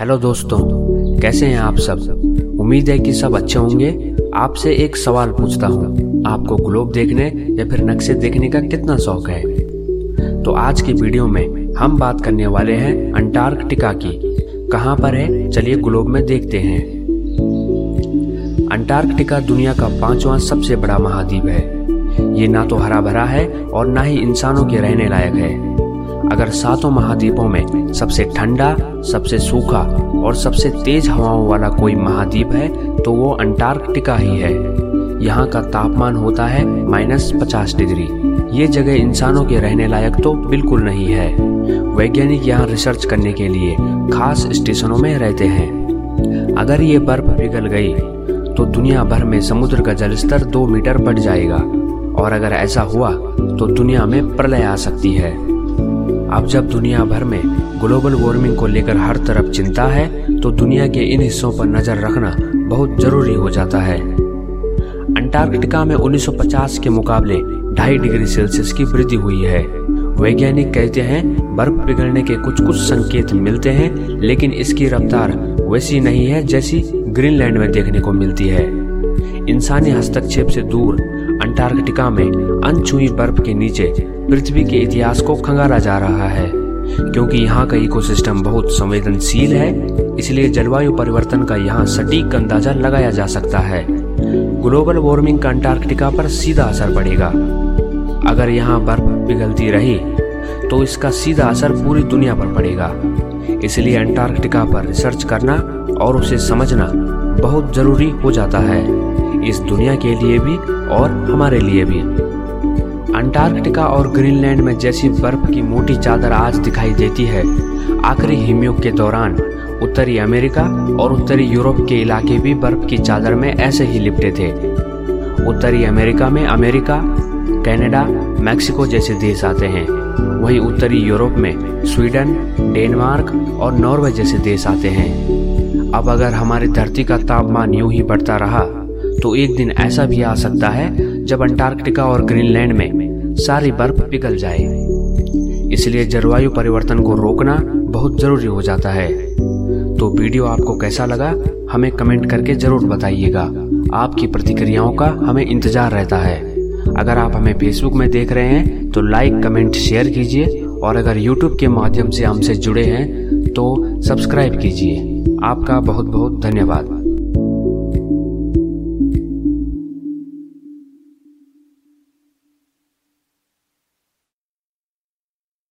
Hello दोस्तों, कैसे हैं आप सब? उम्मीद है कि सब अच्छे होंगे। आपसे एक सवाल पूछता हूँ। आपको ग्लोब देखने या फिर नक्शे देखने का कितना शौक है? तो आज की वीडियो में हम बात करने वाले हैं अंटार्कटिका की। कहाँ पर है? चलिए ग्लोब में देखते हैं। अंटार्कटिका दुनिया का पांचवा सबसे बड़ा महाद्वीप है। ये ना तो हरा भरा है और ना ही इंसानों के रहने लायक है। अगर सातों महाद्वीपों में सबसे ठंडा, सबसे सूखा और सबसे तेज हवाओं वाला कोई महाद्वीप है तो वो अंटार्कटिका ही है। यहाँ का तापमान होता है माइनस पचास डिग्री। ये जगह इंसानों के रहने लायक तो बिल्कुल नहीं है। वैज्ञानिक यहाँ रिसर्च करने के लिए खास स्टेशनों में रहते हैं। अगर ये बर्फ़ पिघल गई तो दुनिया भर में समुद्र का जलस्तर दो मीटर बढ़ जाएगा। और अगर ऐसा हुआ तो दुनिया में प्रलय आ सकती है। अब जब दुनिया भर में ग्लोबल वार्मिंग को लेकर हर तरफ़ चिंता है तो दुनिया के इन हिस्सों पर नज़र रखना बहुत ज़रूरी हो जाता है। अंटार्कटिका में 1950 के मुकाबले ढाई डिग्री सेल्सियस की वृद्धि हुई है। वैज्ञानिक कहते हैं, बर्फ़ पिघलने के कुछ कुछ संकेत मिलते हैं, लेकिन इसकी रफ्तार वैसी नहीं है जैसी ग्रीनलैंड में देखने को मिलती है। इंसानी हस्तक्षेप से दूर अंटार्कटिका में अनछुई बर्फ़ के नीचे पृथ्वी के इतिहास को खंगाला जा रहा है। क्योंकि यहाँ का इकोसिस्टम बहुत संवेदनशील है, इसलिए जलवायु परिवर्तन का यहाँ सटीक अंदाज़ा लगाया जा सकता है। ग्लोबल वार्मिंग का अंटार्कटिका पर सीधा असर पड़ेगा। अगर यहाँ बर्फ़ पिघलती रही तो इसका सीधा असर पूरी दुनिया पर पड़ेगा। इसलिए अंटार्कटिका पर रिसर्च करना और उसे समझना बहुत ज़रूरी हो जाता है। इस दुनिया के लिए भी और हमारे लिए भी। अंटार्कटिका और ग्रीनलैंड में जैसी बर्फ़ की मोटी चादर आज दिखाई देती है। आखिरी हिमयुग के दौरान उत्तरी अमेरिका और उत्तरी यूरोप के इलाके भी बर्फ़ की चादर में ऐसे ही लिपटे थे। उत्तरी अमेरिका में अमेरिका, कनाडा, मैक्सिको जैसे देश आते हैं। वहीं उत्तरी यूरोप में स्वीडन, डेनमार्क और नॉर्वे जैसे देश आते हैं। अब अगर हमारी धरती का तापमान यूँ ही बढ़ता रहा तो एक दिन ऐसा भी आ सकता है जब अंटार्कटिका और ग्रीनलैंड में सारी बर्फ़ पिघल जाए। इसलिए जलवायु परिवर्तन को रोकना बहुत ज़रूरी हो जाता है। तो वीडियो आपको कैसा लगा, हमें कमेंट करके ज़रूर बताइएगा। आपकी प्रतिक्रियाओं का हमें इंतज़ार रहता है। अगर आप हमें फेसबुक में देख रहे हैं तो लाइक कमेंट शेयर कीजिए। और अगर यूट्यूब के माध्यम से हमसे जुड़े हैं तो सब्सक्राइब कीजिए। आपका बहुत बहुत धन्यवाद।